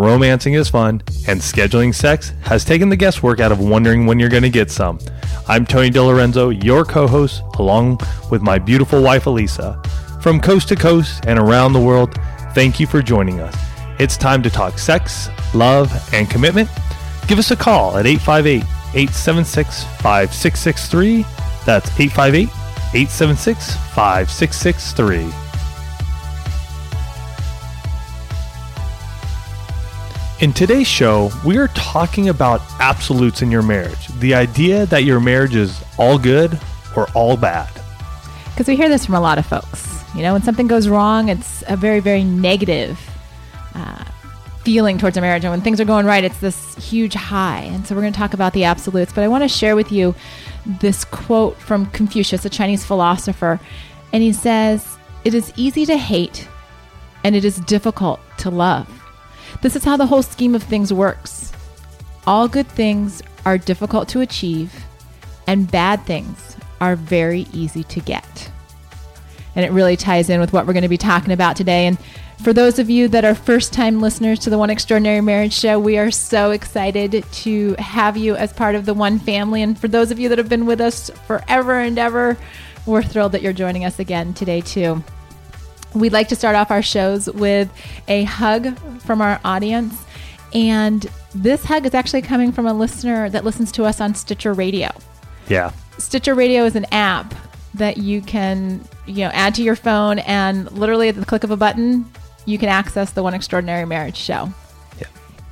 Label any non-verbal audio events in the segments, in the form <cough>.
romancing is fun, and scheduling sex has taken the guesswork out of wondering when you're going to get some. I'm Tony DiLorenzo, your co host, along with my beautiful wife, Alisa. From coast to coast and around the world, thank you for joining us. It's time to talk sex, love, and commitment. Give us a call at 858 876 5663. That's 858 876 5663. In today's show, we are talking about absolutes in your marriage. The idea that your marriage is all good or all bad. Because we hear this from a lot of folks. You know, when something goes wrong, it's a very, very negative uh, feeling towards a marriage. And when things are going right, it's this huge high. And so we're going to talk about the absolutes. But I want to share with you this quote from Confucius, a Chinese philosopher. And he says, It is easy to hate, and it is difficult to love. This is how the whole scheme of things works. All good things are difficult to achieve, and bad things are very easy to get. And it really ties in with what we're going to be talking about today. And for those of you that are first time listeners to the One Extraordinary Marriage Show, we are so excited to have you as part of the One family. And for those of you that have been with us forever and ever, we're thrilled that you're joining us again today, too. We'd like to start off our shows with a hug from our audience. And this hug is actually coming from a listener that listens to us on Stitcher Radio. Yeah. Stitcher Radio is an app that you can, you know, add to your phone and literally at the click of a button, you can access the One Extraordinary Marriage show.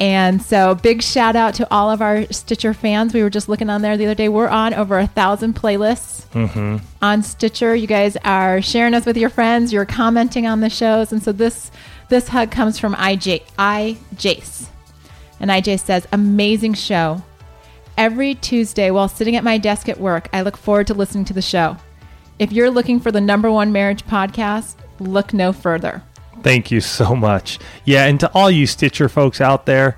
And so, big shout out to all of our Stitcher fans. We were just looking on there the other day. We're on over a thousand playlists mm-hmm. on Stitcher. You guys are sharing us with your friends. You're commenting on the shows, and so this this hug comes from IJ I Jace, and IJ says, "Amazing show. Every Tuesday, while sitting at my desk at work, I look forward to listening to the show. If you're looking for the number one marriage podcast, look no further." Thank you so much. Yeah, and to all you Stitcher folks out there,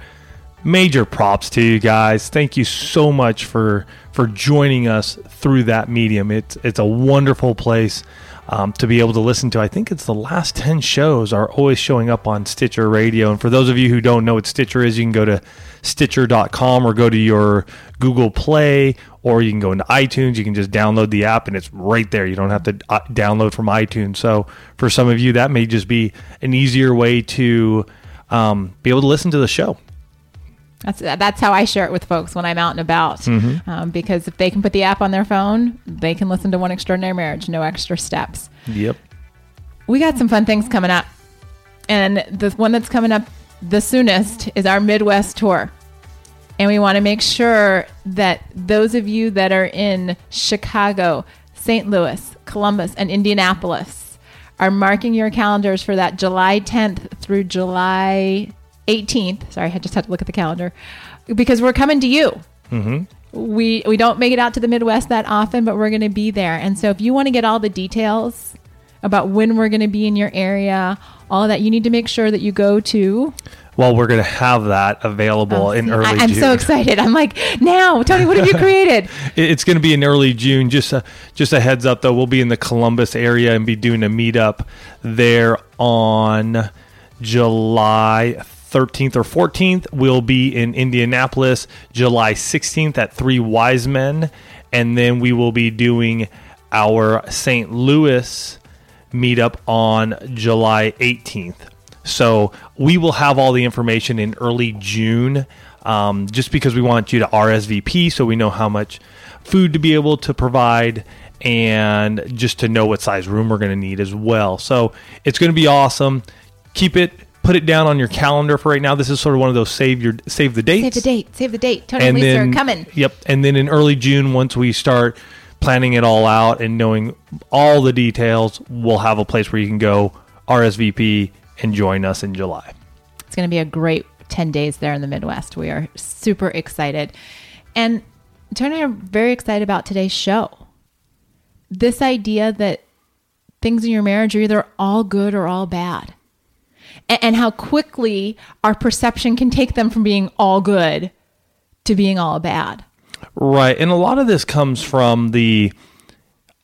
major props to you guys. Thank you so much for for joining us through that medium. It's it's a wonderful place um, to be able to listen to. I think it's the last ten shows are always showing up on Stitcher Radio. And for those of you who don't know what Stitcher is, you can go to Stitcher.com or go to your Google Play or you can go into iTunes. You can just download the app and it's right there. You don't have to uh, download from iTunes. So for some of you, that may just be an easier way to um, be able to listen to the show. That's that's how I share it with folks when I'm out and about. Mm-hmm. Um, because if they can put the app on their phone, they can listen to One Extraordinary Marriage, no extra steps. Yep. We got some fun things coming up, and the one that's coming up the soonest is our Midwest tour. And we want to make sure that those of you that are in Chicago, St. Louis, Columbus, and Indianapolis are marking your calendars for that July 10th through July 18th. Sorry, I just had to look at the calendar because we're coming to you. Mm-hmm. We we don't make it out to the Midwest that often, but we're going to be there. And so, if you want to get all the details about when we're going to be in your area, all that, you need to make sure that you go to well, we're going to have that available oh, in early I, am so excited. I'm like, now, Tony, what have you <laughs> created? it's going to be in early June. Just a, just a heads up, though, we'll be in the Columbus area and be doing a meetup there on July 13th or 14th. We'll be in Indianapolis July 16th at Three Wise Men. And then we will be doing our St. Louis meetup on July 18th. So we will have all the information in early June, um, just because we want you to RSVP so we know how much food to be able to provide and just to know what size room we're going to need as well. So it's going to be awesome. Keep it put it down on your calendar for right now. This is sort of one of those save your save the date. Save the date. Save the date. Tony and, and Lisa then, are coming. Yep. And then in early June, once we start planning it all out and knowing all the details, we'll have a place where you can go RSVP and join us in July. It's going to be a great 10 days there in the Midwest. We are super excited. And Tony and I are very excited about today's show. This idea that things in your marriage are either all good or all bad. And, and how quickly our perception can take them from being all good to being all bad. Right. And a lot of this comes from the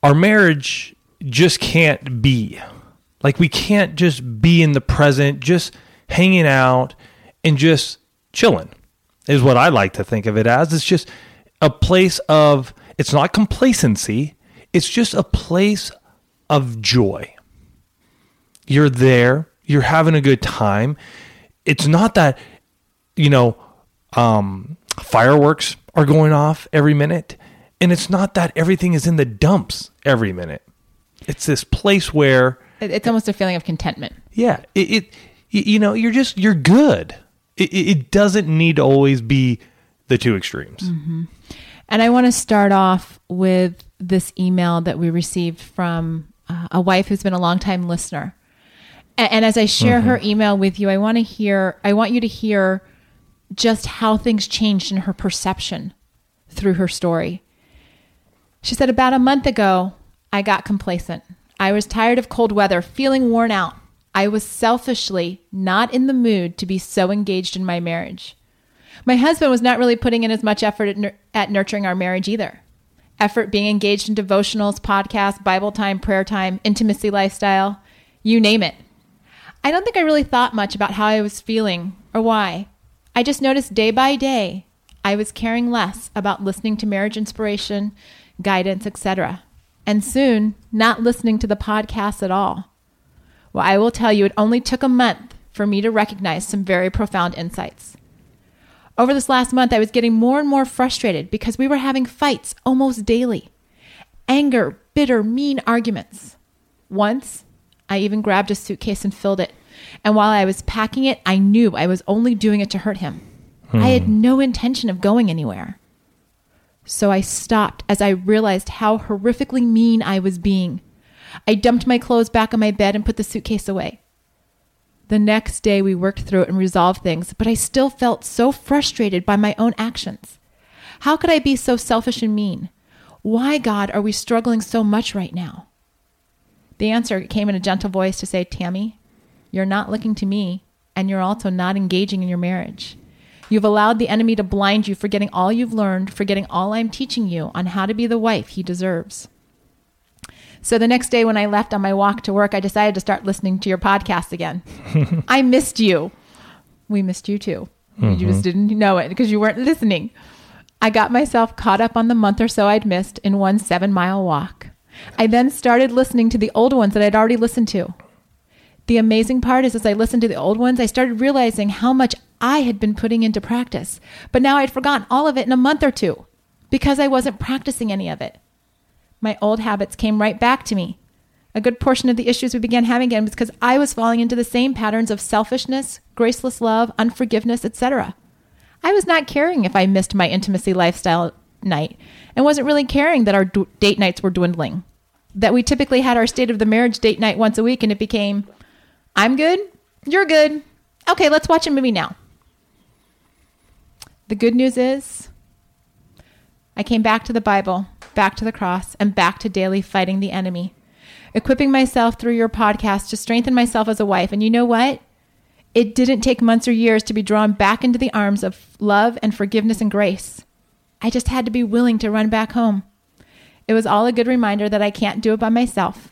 our marriage just can't be. Like we can't just be in the present, just hanging out and just chilling. Is what I like to think of it as. It's just a place of it's not complacency, it's just a place of joy. You're there, you're having a good time. It's not that you know um fireworks are going off every minute. And it's not that everything is in the dumps every minute. It's this place where it's almost a feeling of contentment. Yeah, it, it you know you're just you're good. It, it doesn't need to always be the two extremes. Mm-hmm. And I want to start off with this email that we received from uh, a wife who's been a longtime listener. And, and as I share mm-hmm. her email with you, I want to hear. I want you to hear just how things changed in her perception through her story. She said, About a month ago, I got complacent. I was tired of cold weather, feeling worn out. I was selfishly not in the mood to be so engaged in my marriage. My husband was not really putting in as much effort at, nur- at nurturing our marriage either. Effort being engaged in devotionals, podcasts, Bible time, prayer time, intimacy lifestyle, you name it. I don't think I really thought much about how I was feeling or why. I just noticed day by day I was caring less about listening to marriage inspiration, guidance, etc. And soon, not listening to the podcast at all. Well, I will tell you, it only took a month for me to recognize some very profound insights. Over this last month, I was getting more and more frustrated because we were having fights almost daily. Anger, bitter, mean arguments. Once, I even grabbed a suitcase and filled it and while I was packing it, I knew I was only doing it to hurt him. Hmm. I had hmm. no intention of going anywhere. So I stopped as I realized how horrifically mean I was being. I dumped my clothes back on my bed and put the suitcase away. The next day, we worked through it and resolved things, but I still felt so frustrated by my own actions. How could I be so selfish and mean? Why, God, are we struggling so much right now? The answer came in a gentle voice to say, Tammy, you're not looking to me, and you're also not engaging in your marriage. You've allowed the enemy to blind you, forgetting all you've learned, forgetting all I'm teaching you on how to be the wife he deserves. So the next day when I left on my walk to work, I decided to start listening to your podcast again. <laughs> I missed you. We missed you too. Mm-hmm. You just didn't know it because you weren't listening. I got myself caught up on the month or so I'd missed in one seven mile walk. I then started listening to the old ones that I'd already listened to. The amazing part is, as I listened to the old ones, I started realizing how much I had been putting into practice. But now I'd forgotten all of it in a month or two because I wasn't practicing any of it. My old habits came right back to me. A good portion of the issues we began having again was because I was falling into the same patterns of selfishness, graceless love, unforgiveness, etc. I was not caring if I missed my intimacy lifestyle night and wasn't really caring that our date nights were dwindling. That we typically had our state of the marriage date night once a week and it became, I'm good. You're good. Okay, let's watch a movie now. The good news is I came back to the Bible, back to the cross, and back to daily fighting the enemy, equipping myself through your podcast to strengthen myself as a wife. And you know what? It didn't take months or years to be drawn back into the arms of love and forgiveness and grace. I just had to be willing to run back home. It was all a good reminder that I can't do it by myself.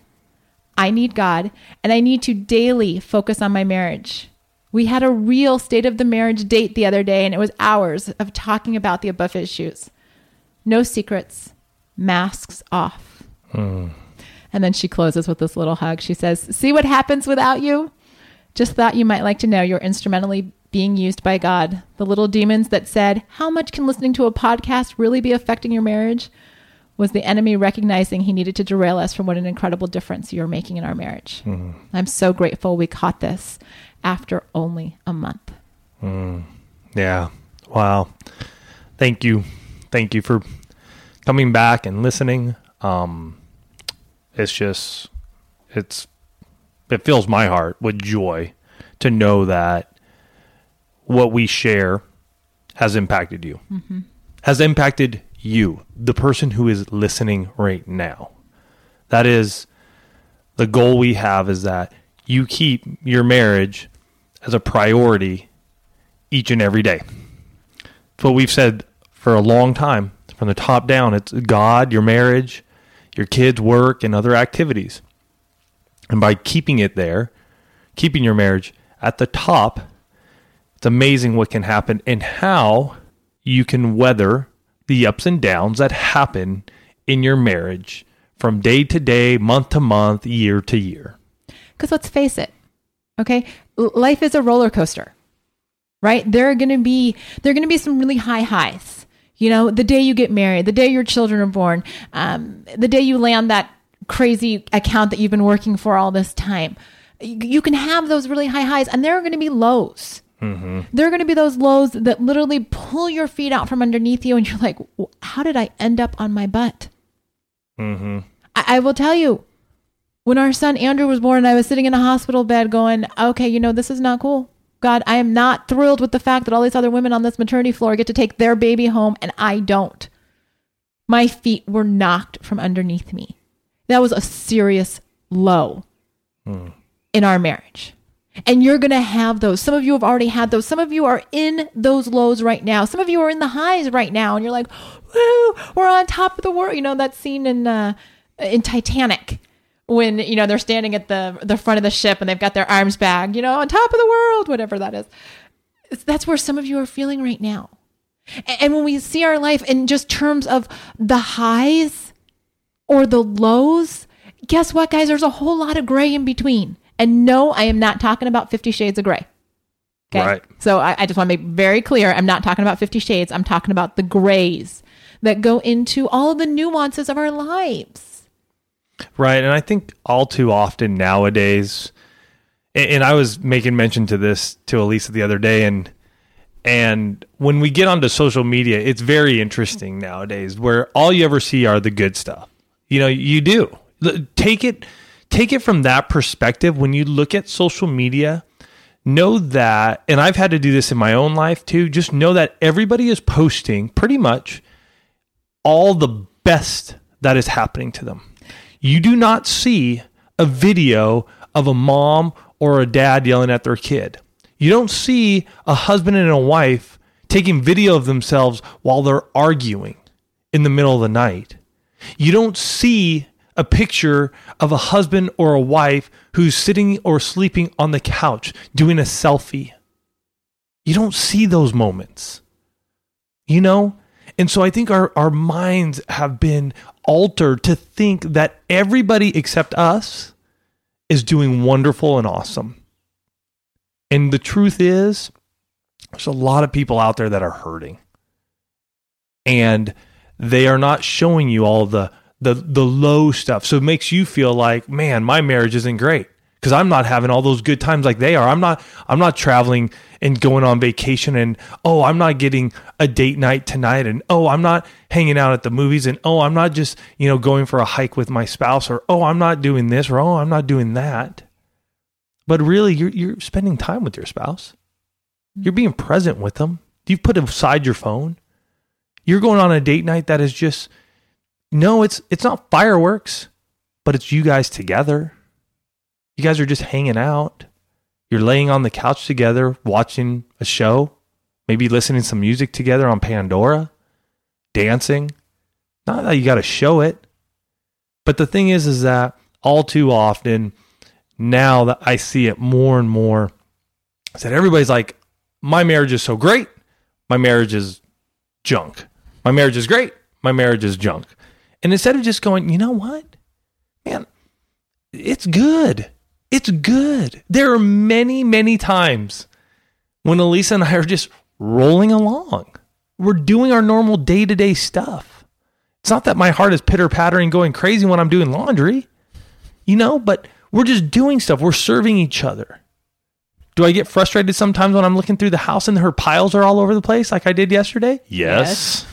I need God, and I need to daily focus on my marriage. We had a real state of the marriage date the other day, and it was hours of talking about the above issues. No secrets, masks off. Hmm. And then she closes with this little hug. She says, See what happens without you? Just thought you might like to know you're instrumentally being used by God. The little demons that said, How much can listening to a podcast really be affecting your marriage? Was the enemy recognizing he needed to derail us from what an incredible difference you're making in our marriage. Mm. I'm so grateful we caught this after only a month. Mm. Yeah. Wow. Thank you. Thank you for coming back and listening. Um, it's just, it's, it fills my heart with joy to know that what we share has impacted you, has impacted you, the person who is listening right now. That is the goal we have is that you keep your marriage as a priority each and every day. It's what we've said for a long time from the top down. It's God, your marriage, your kids' work, and other activities. And by keeping it there, keeping your marriage at the top, it's amazing what can happen and how you can weather the ups and downs that happen in your marriage from day to day, month to month, year to year. Because let's face it, okay, life is a roller coaster, right? There are going to be there are going to be some really high highs. You know, the day you get married, the day your children are born, um, the day you land that crazy account that you've been working for all this time. You, you can have those really high highs, and there are going to be lows. There are going to be those lows that literally pull your feet out from underneath you, and you're like, "How did I end up on my butt?" Mm-hmm. I, I will tell you, when our son Andrew was born, I was sitting in a hospital bed going, okay, you know, this is not cool. God, I am not thrilled with the fact that all these other women on this maternity floor get to take their baby home and I don't. My feet were knocked from underneath me. That was a serious low in our marriage. And you're going to have those. Some of you have already had those. Some of you are in those lows right now. Some of you are in the highs right now. And you're like, woo, we're on top of the world. You know, that scene in, uh, in Titanic when, you know, they're standing at the, the front of the ship and they've got their arms back, you know, on top of the world, whatever that is. That's where some of you are feeling right now. And when we see our life in just terms of the highs or the lows, guess what, guys? There's a whole lot of gray in between. And no, I am not talking about Fifty Shades of Gray. Right. So I, I just want to make very clear I'm not talking about Fifty Shades. I'm talking about the grays that go into all of the nuances of our lives. Right. And I think all too often nowadays, and, and I was making mention to this to Alisa the other day, and and when we get onto social media, it's very interesting nowadays where all you ever see are the good stuff. You know, you do. Take it take it from that perspective when you look at social media know that and I've had to do this in my own life too just know that everybody is posting pretty much all the best that is happening to them. You do not see a video of a mom or a dad yelling at their kid. You don't see a husband and a wife taking video of themselves while they're arguing in the middle of the night. You don't see a picture of a husband or a wife who's sitting or sleeping on the couch doing a selfie. You don't see those moments you know? And so i think our, our minds have been altered to think that everybody except us is doing wonderful and awesome. And the truth is there's a lot of people out there that are hurting. And they are not showing you all the the the low stuff. So it makes you feel like man my marriage isn't great. Because i'm not having all those good times like they are. I'm not i'm not traveling and going on vacation and oh i'm not getting a date night tonight and oh i'm not hanging out at the movies and oh i'm not just you know going for a hike with my spouse or oh i'm not doing this or oh i'm not doing that. But really you're you're spending time with your spouse. You're being present with them. You've put aside your phone. You're going on a date night that is just no it's it's not fireworks but it's you guys together. You guys are just hanging out. You're laying on the couch together watching a show maybe listening to some music together on pandora dancing. Not that you got to show it but the thing is is that all too often now that i see it more and more is that everybody's like my marriage is so great. My marriage is junk. My marriage is great. My marriage is junk and instead of just going you know what? Man it's good. It's good. There are many many times when alisa and i are just rolling along. We're doing our normal day-to-day stuff. It's not that my heart is pitter-pattering going crazy when i'm doing laundry you know but we're just doing stuff. We're serving each other. Do I get frustrated sometimes when I'm looking through the house and her piles are all over the place like I did yesterday? Yes.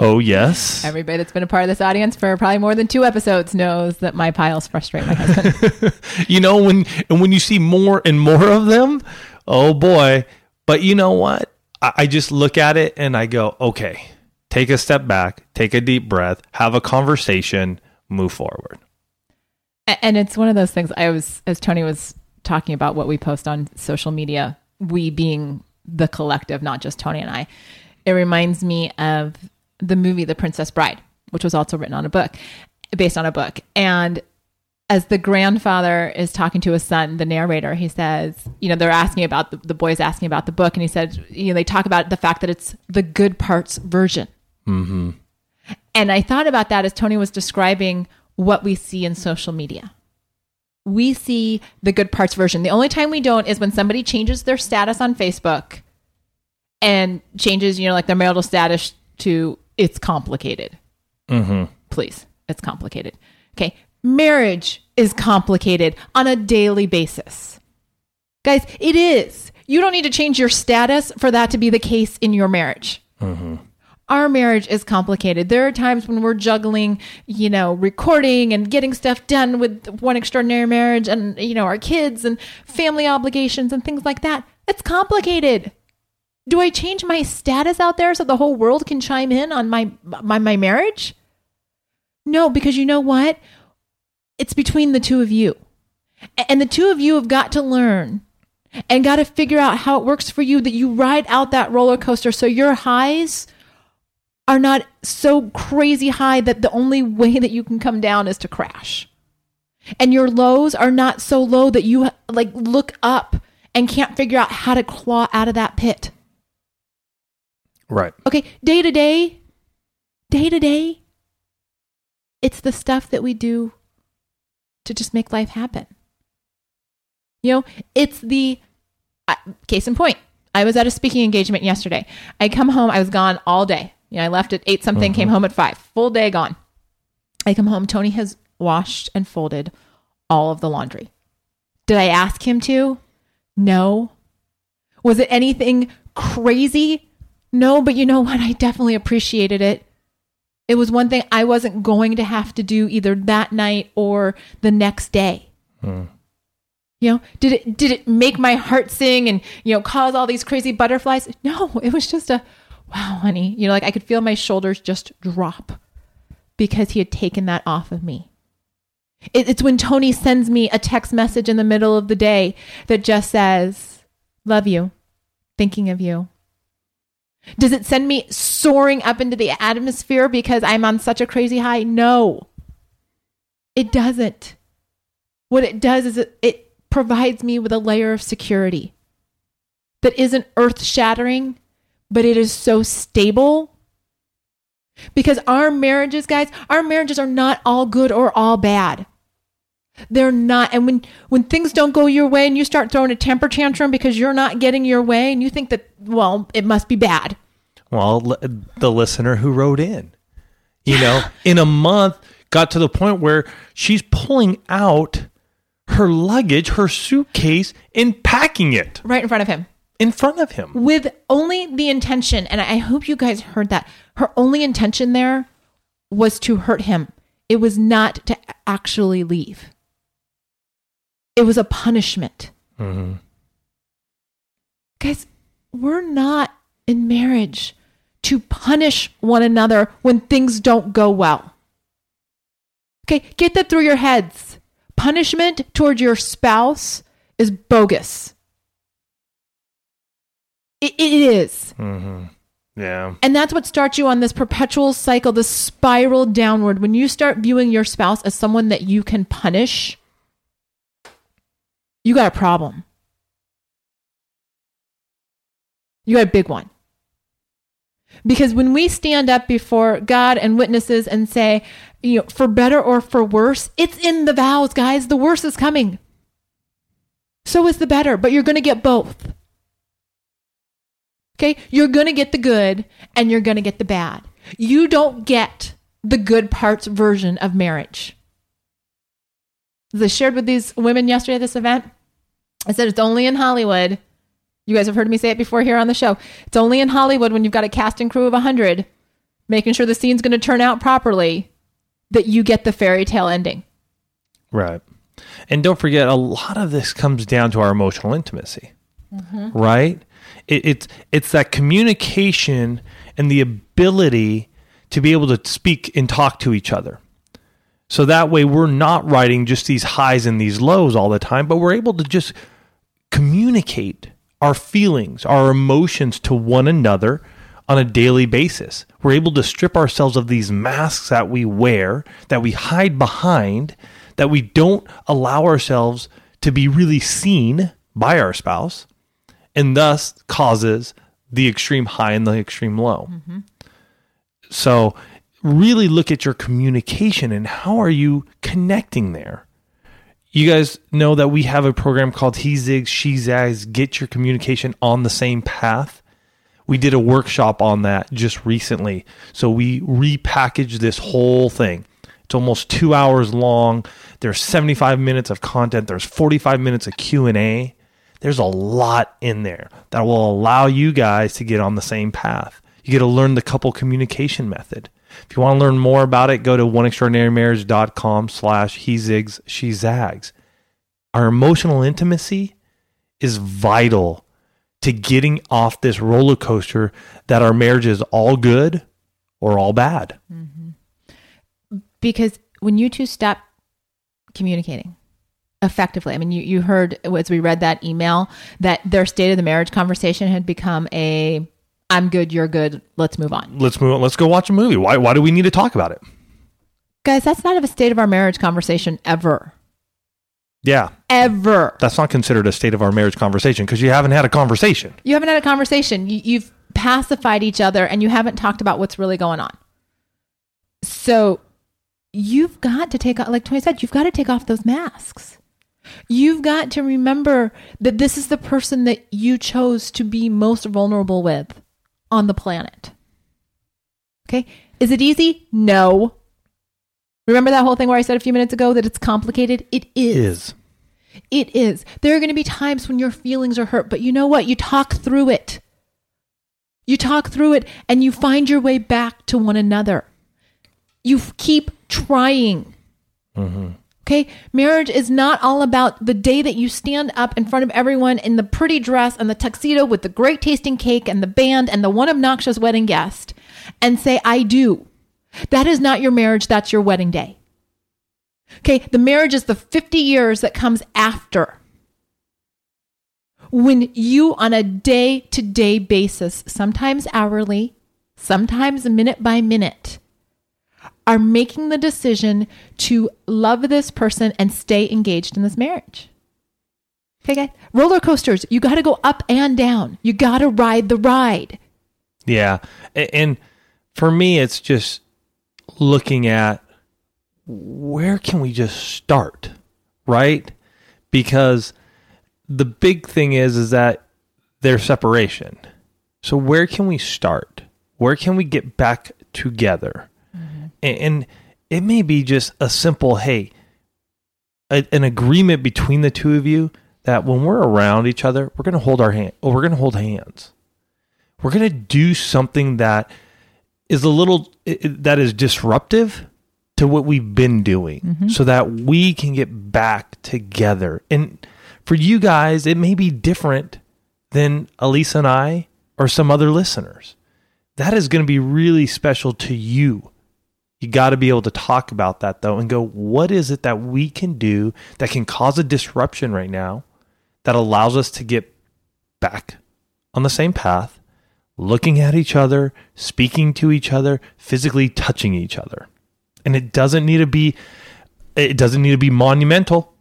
Oh, yes. Everybody that's been a part of this audience for probably more than two episodes knows that my piles frustrate my husband. <laughs> you know when and when you see more and more of them, oh boy, But you know what? I, I just look at it and I go, okay, take a step back, take a deep breath, have a conversation, move forward. And it's one of those things I was, as Tony was talking about what we post on social media, we being the collective, not just Tony and I, it reminds me of the movie The Princess Bride, which was also written on a book, based on a book. And as the grandfather is talking to his son, the narrator, he says, you know, they're asking about the, the boys asking about the book, and he said, you know, they talk about the fact that it's the good parts version. Mm-hmm. And I thought about that as Tony was describing what we see in social media. We see the good parts version. The only time we don't is when somebody changes their status on Facebook and changes, you know, like their marital status to it's complicated. Mm-hmm. Please, it's complicated. Okay. Marriage is complicated on a daily basis. Guys, it is. You don't need to change your status for that to be the case in your marriage our marriage is complicated. There are times when we're juggling, you know, recording and getting stuff done with one extraordinary marriage and, you know, our kids and family obligations and things like that. It's complicated. Do I change my status out there so the whole world can chime in on my my, my marriage? No, because you know what? It's between the two of you. And the two of you have got to learn and got to figure out how it works for you that you ride out that roller coaster so your highs are not so crazy high that the only way that you can come down is to crash. And your lows are not so low that you like look up and can't figure out how to claw out of that pit. Right. Okay, day to day, day to day, it's the stuff that we do to just make life happen. You know, it's the uh, case in point. I was at a speaking engagement yesterday. I come home, I was gone all day. You know, I left at eight something, came home at five, full day gone. I come home, Tony has washed and folded all of the laundry. Did I ask him to? No. Was it anything crazy? No, but you know what? I definitely appreciated it. It was one thing I wasn't going to have to do either that night or the next day. Hmm. You know, did it did it make my heart sing and you know cause all these crazy butterflies? No, it was just a wow, honey. You know, like I could feel my shoulders just drop because he had taken that off of me. It, it's when Tony sends me a text message in the middle of the day that just says, "Love you, thinking of you." Does it send me soaring up into the atmosphere because I'm on such a crazy high? No. It doesn't. What it does is it, it provides me with a layer of security that isn't earth shattering, but it is so stable. Because our marriages, guys, our marriages are not all good or all bad. They're not. And when when things don't go your way and you start throwing a temper tantrum because you're not getting your way and you think that well, it must be bad. Well, the listener who wrote in, you know, in a month got to the point where she's pulling out her luggage, her suitcase, and packing it Right in front of him. in front of him. with only the intention, and I hope you guys heard that. Her only intention there was to hurt him. It was not to actually leave. It was a punishment. Mm-hmm. Guys, we're not in marriage to punish one another when things don't go well. Okay, get that through your heads. Punishment toward your spouse is bogus. It, it is. Mm-hmm. Yeah. And that's what starts you on this perpetual cycle, this spiral downward. When you start viewing your spouse as someone that you can punish, you got a problem. You got a big one. Because when we stand up before God and witnesses and say, you know, for better or for worse, it's in the vows, guys. The worse is coming. So is the better, but you're going to get both. Okay, you're going to get the good and you're going to get the bad. You don't get the good parts version of marriage. As I shared with these women yesterday at this event, I said it's only in Hollywood. You guys have heard me say it before here on the show. It's only in Hollywood when you've got a cast and crew of 100 making sure the scene's going to turn out properly that you get the fairy tale ending. Right. And don't forget, a lot of this comes down to our emotional intimacy, mm-hmm. right? It, it's it's that communication and the ability to be able to speak and talk to each other. So that way we're not writing just these highs and these lows all the time, but we're able to just communicate our feelings, our emotions to one another on a daily basis. We're able to strip ourselves of these masks that we wear, that we hide behind, that we don't allow ourselves to be really seen by our spouse, and thus causes the extreme high and the extreme low. Mm-hmm. So, really look at your communication and how are you connecting there. You guys know that we have a program called He Zigs, She Zags, Get Your Communication on the Same Path. We did a workshop on that just recently. So we repackaged this whole thing. It's almost two hours long. There's 75 minutes of content. There's 45 minutes of Q&A. There's a lot in there that will allow you guys to get on the same path. You get to learn the couple communication method. If you want to learn more about it, go to oneextraordinarymarriage.com slash he zigs, she zags. Our emotional intimacy is vital to getting off this roller coaster that our marriage is all good or all bad. Mm-hmm. Because when you two stop communicating effectively, I mean, you, you heard as we read that email that their state of the marriage conversation had become a I'm good, you're good, let's move on. Let's move on. Let's go watch a movie. Why why do we need to talk about it? Guys, that's not a state of our marriage conversation ever. Yeah. Ever. That's not considered a state of our marriage conversation because you haven't had a conversation. You haven't had a conversation. You, you've pacified each other and you haven't talked about what's really going on. So you've got to take, off, like Tony said, you've got to take off those masks. You've got to remember that this is the person that you chose to be most vulnerable with on the planet. Okay. Is it easy? No. Remember that whole thing where I said a few minutes ago that it's complicated? It is. It is. It is. There are going to be times when your feelings are hurt, but you know what? You talk through it. You talk through it and you find your way back to one another. You keep trying. Mm-hmm. Okay. Marriage is not all about the day that you stand up in front of everyone in the pretty dress and the tuxedo with the great tasting cake and the band and the one obnoxious wedding guest and say, I do. That is not your marriage. That's your wedding day. Okay. The marriage is the 50 years that comes after. When you, on a day to day basis, sometimes hourly, sometimes minute by minute, are making the decision to love this person and stay engaged in this marriage. Okay, guys? Roller coasters, you got to go up and down. You got to ride the ride. Yeah. And for me, it's just looking at where can we just start, right? Because the big thing is is that there's separation. So where can we start? Where can we get back together? And it may be just a simple hey a, an agreement between the two of you that when we're around each other we're going to hold our hand or we're going to hold hands. We're going to do something that is a little that is disruptive to what we've been doing mm-hmm. so that we can get back together. And for you guys it may be different than alisa and i or some other listeners. That is going to be really special to you you got to be able to talk about that though and go, what is it that we can do that can cause a disruption right now that allows us to get back on the same path, looking at each other, speaking to each other, physically touching each other. And it doesn't need to be it doesn't need to be monumental.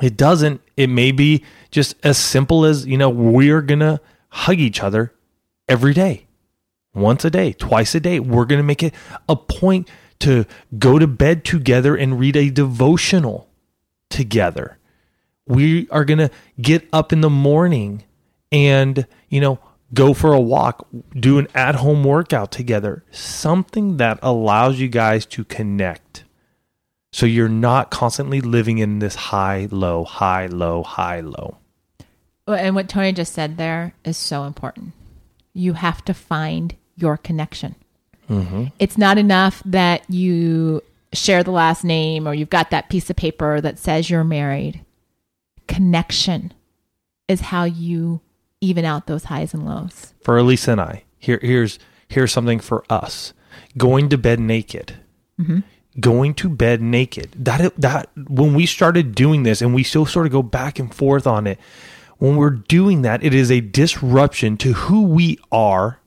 It doesn't. It may be just as simple as, you know, we're going to hug each other every day once a day, twice a day. We're going to make it a point to go to bed together and read a devotional together. We are going to get up in the morning and, you know, go for a walk, do an at home workout together, something that allows you guys to connect. So you're not constantly living in this high, low, high, low, high, low. And what Tony just said there is so important. You have to find your connection. Mm-hmm. It's not enough that you share the last name or you've got that piece of paper that says you're married. Connection is how you even out those highs and lows. For Alisa and I, here here's here's something for us. Going to bed naked. Going to bed naked. That that when we started doing this and we still sort of go back and forth on it, when we're doing that, it is a disruption to who we are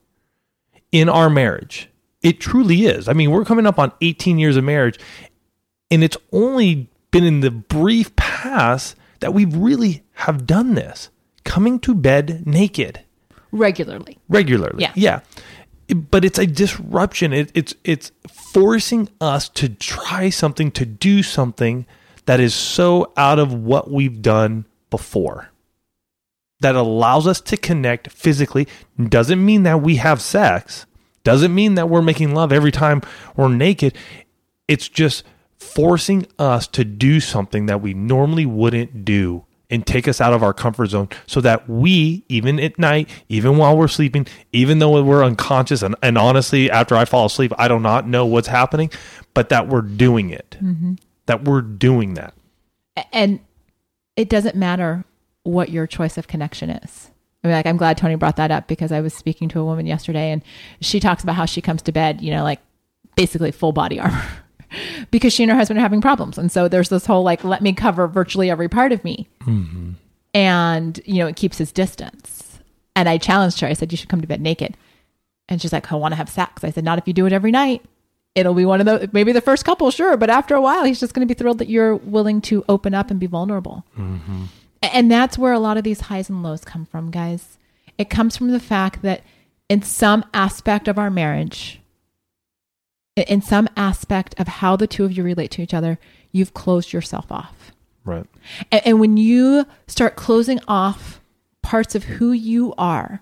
in our marriage. It truly is. I mean, we're coming up on 18 years of marriage, and it's only been in the brief past that we really have done this coming to bed naked Regularly. regularly. Yeah. Yeah. But it's a disruption. It, it's it's forcing us to try something, to do something that is so out of what we've done before. That allows us to connect physically. Doesn't mean that we have sex. Doesn't mean that we're making love every time we're naked. It's just forcing us to do something that we normally wouldn't do and take us out of our comfort zone so that we, even at night, even while we're sleeping, even though we're unconscious, and, and honestly, after I fall asleep, I do not know what's happening, but that we're doing it. Mm-hmm. That we're doing that. And it doesn't matter what your choice of connection is. I mean, like, I'm glad Tony brought that up because I was speaking to a woman yesterday and she talks about how she comes to bed, you know, like basically full body armor <laughs> because she and her husband are having problems. And so there's this whole like, let me cover virtually every part of me. Mm-hmm. And, you know, it keeps his distance. And I challenged her. I said, you should come to bed naked. And she's like, I want to have sex. I said, not if you do it every night. It'll be one of the, maybe the first couple, sure. But after a while, he's just going to be thrilled that you're willing to open up and be vulnerable. A- And that's where a lot of these highs and lows come from, guys. It comes from the fact that in some aspect of our marriage, in some aspect of how the two of you relate to each other, you've closed yourself off. Right. And, and when you start closing off parts of who you are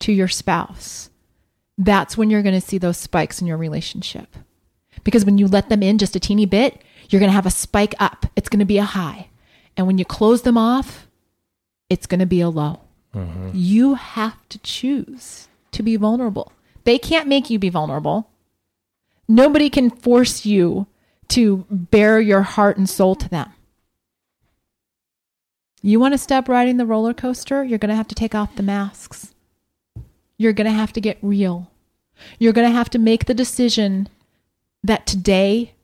to your spouse, that's when you're going to see those spikes in your relationship. Because when you let them in just a teeny bit, you're going to have a spike up. It's going to be a high. And when you close them off, it's going to be a low. Mm-hmm. You have to choose to be vulnerable. They can't make you be vulnerable. Nobody can force you to bare your heart and soul to them. You want to stop riding the roller coaster? You're going to have to take off the masks. You're going to have to get real. You're going to have to make the decision that today,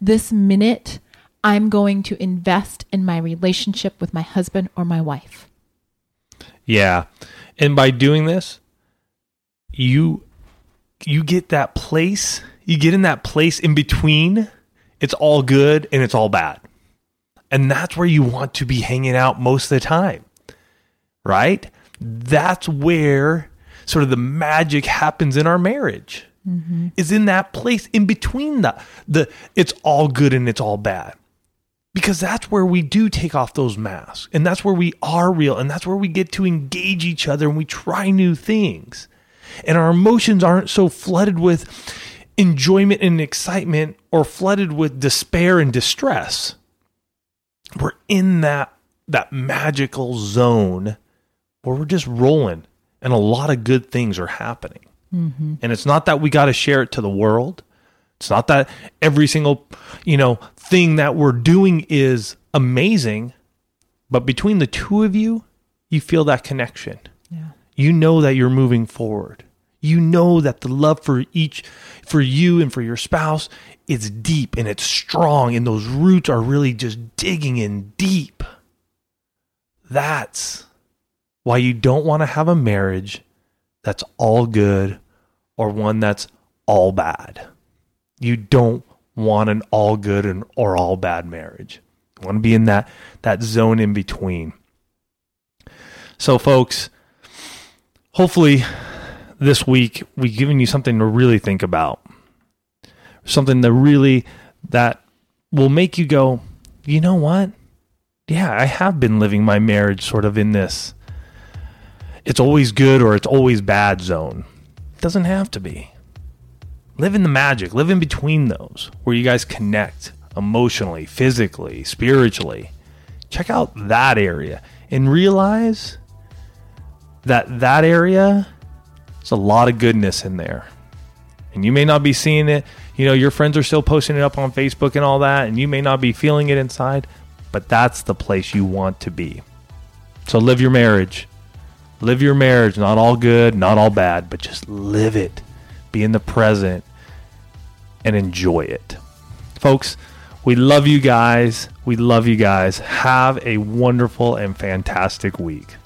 this minute, I'm going to invest in my relationship with my husband or my wife. Yeah. And by doing this, you you get that place, you get in that place in between. It's all good and it's all bad. And that's where you want to be hanging out most of the time. Right? That's where sort of the magic happens in our marriage. Mm-hmm. Is in that place in between the the it's all good and it's all bad because that's where we do take off those masks and that's where we are real and that's where we get to engage each other and we try new things. And our emotions aren't so flooded with enjoyment and excitement or flooded with despair and distress. We're in that that magical zone where we're just rolling and a lot of good things are happening. Mm-hmm. And it's not that we got to share it to the world it's not that every single, you know, thing that we're doing is amazing, but between the two of you, you feel that connection. Yeah. You know that you're moving forward. You know that the love for each for you and for your spouse is deep and it's strong and those roots are really just digging in deep. That's why you don't want to have a marriage that's all good or one that's all bad. You don't want an all good and or all bad marriage. You want to be in that that zone in between. So folks, hopefully this week we've given you something to really think about. Something that really that will make you go, "You know what? Yeah, I have been living my marriage sort of in this it's always good or it's always bad zone. It doesn't have to be. Live in the magic, live in between those where you guys connect emotionally, physically, spiritually. Check out that area and realize that that area there's a lot of goodness in there. And you may not be seeing it. You know, your friends are still posting it up on Facebook and all that, and you may not be feeling it inside, but that's the place you want to be. So live your marriage, Live your marriage, not all good, not all bad, but just live it. Be in the present and enjoy it. Folks, we love you guys. We love you guys. Have a wonderful and fantastic week.